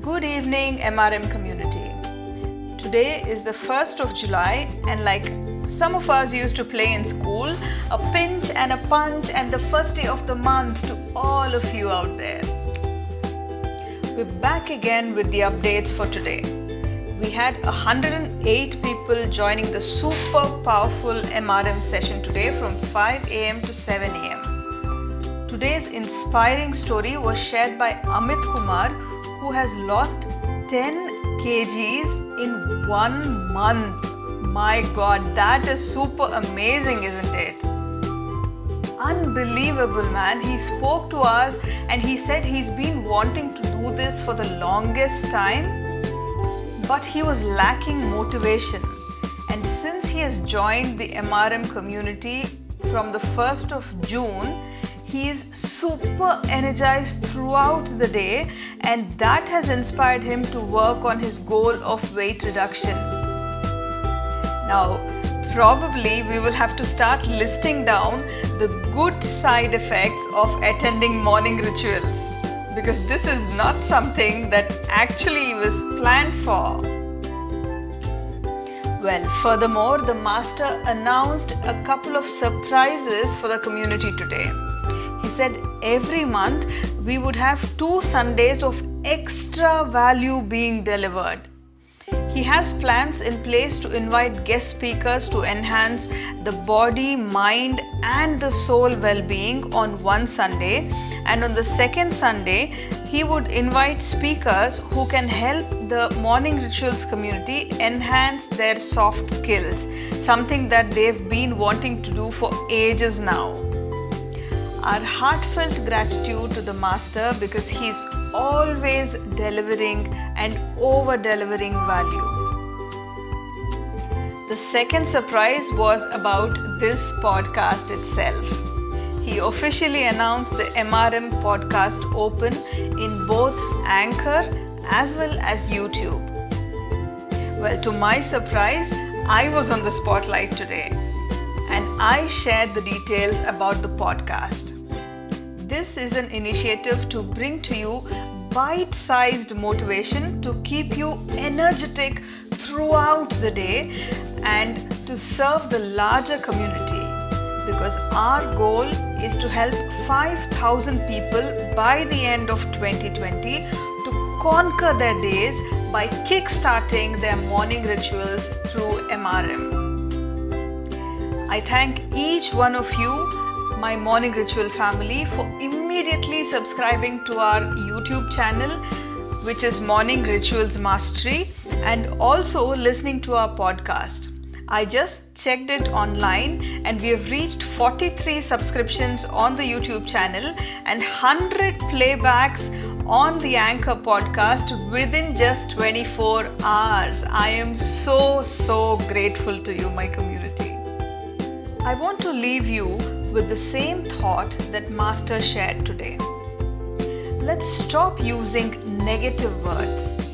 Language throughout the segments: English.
Good evening, MRM community. Today is the 1st of July, and like some of us used to play in school, a pinch and a punch, and the first day of the month to all of you out there. We're back again with the updates for today. We had 108 people joining the super powerful MRM session today from 5 am to 7 am. Today's inspiring story was shared by Amit Kumar, who has lost 10 kgs in one month. My god, that is super amazing, isn't it? Unbelievable, man. He spoke to us and he said he's been wanting to do this for the longest time, but he was lacking motivation. And since he has joined the MRM community from the 1st of June, he is super energized throughout the day, and that has inspired him to work on his goal of weight reduction. Now, probably we will have to start listing down the good side effects of attending morning rituals because this is not something that actually was planned for. Well, furthermore, the master announced a couple of surprises for the community today said every month we would have two Sundays of extra value being delivered. He has plans in place to invite guest speakers to enhance the body, mind, and the soul well being on one Sunday. And on the second Sunday, he would invite speakers who can help the morning rituals community enhance their soft skills, something that they've been wanting to do for ages now our heartfelt gratitude to the Master because he's always delivering and over delivering value. The second surprise was about this podcast itself. He officially announced the MRM Podcast Open in both Anchor as well as YouTube. Well, to my surprise, I was on the spotlight today I shared the details about the podcast. This is an initiative to bring to you bite sized motivation to keep you energetic throughout the day and to serve the larger community because our goal is to help 5000 people by the end of 2020 to conquer their days by kick-starting their morning rituals through MRM. I thank each one of you my morning ritual family for immediately subscribing to our YouTube channel, which is Morning Rituals Mastery, and also listening to our podcast. I just checked it online and we have reached 43 subscriptions on the YouTube channel and 100 playbacks on the Anchor podcast within just 24 hours. I am so, so grateful to you, my community. I want to leave you with the same thought that Master shared today. Let's stop using negative words.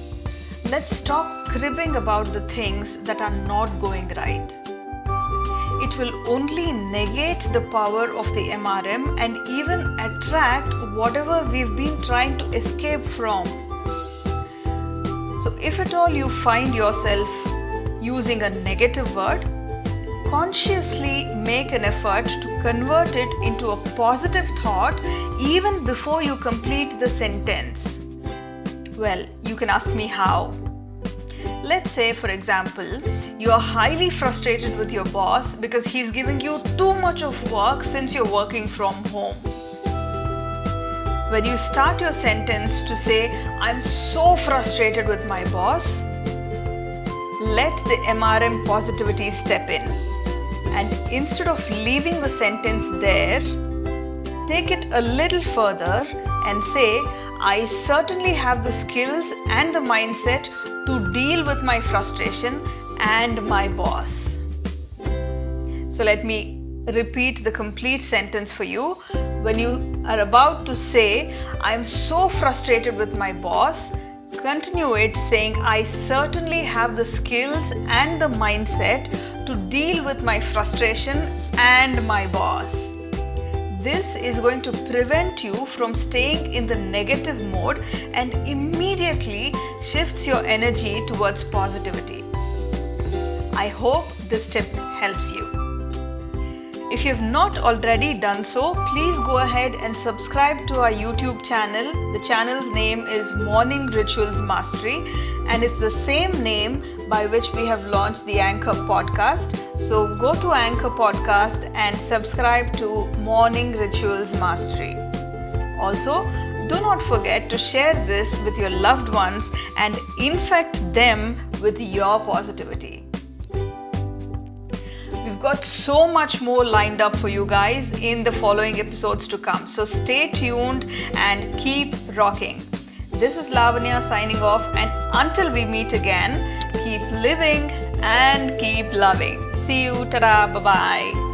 Let's stop cribbing about the things that are not going right. It will only negate the power of the MRM and even attract whatever we've been trying to escape from. So, if at all you find yourself using a negative word, consciously make an effort to convert it into a positive thought even before you complete the sentence. Well, you can ask me how. Let's say, for example, you are highly frustrated with your boss because he's giving you too much of work since you're working from home. When you start your sentence to say, I'm so frustrated with my boss, let the MRM positivity step in and instead of leaving the sentence there, take it a little further and say, I certainly have the skills and the mindset to deal with my frustration and my boss. So let me repeat the complete sentence for you. When you are about to say, I am so frustrated with my boss, continue it saying, I certainly have the skills and the mindset to deal with my frustration and my boss. This is going to prevent you from staying in the negative mode and immediately shifts your energy towards positivity. I hope this tip helps you. If you have not already done so, please go ahead and subscribe to our YouTube channel. The channel's name is Morning Rituals Mastery and it's the same name by which we have launched the Anchor podcast. So go to Anchor podcast and subscribe to Morning Rituals Mastery. Also, do not forget to share this with your loved ones and infect them with your positivity. Got so much more lined up for you guys in the following episodes to come. So stay tuned and keep rocking. This is Lavanya signing off, and until we meet again, keep living and keep loving. See you. Ta bye bye.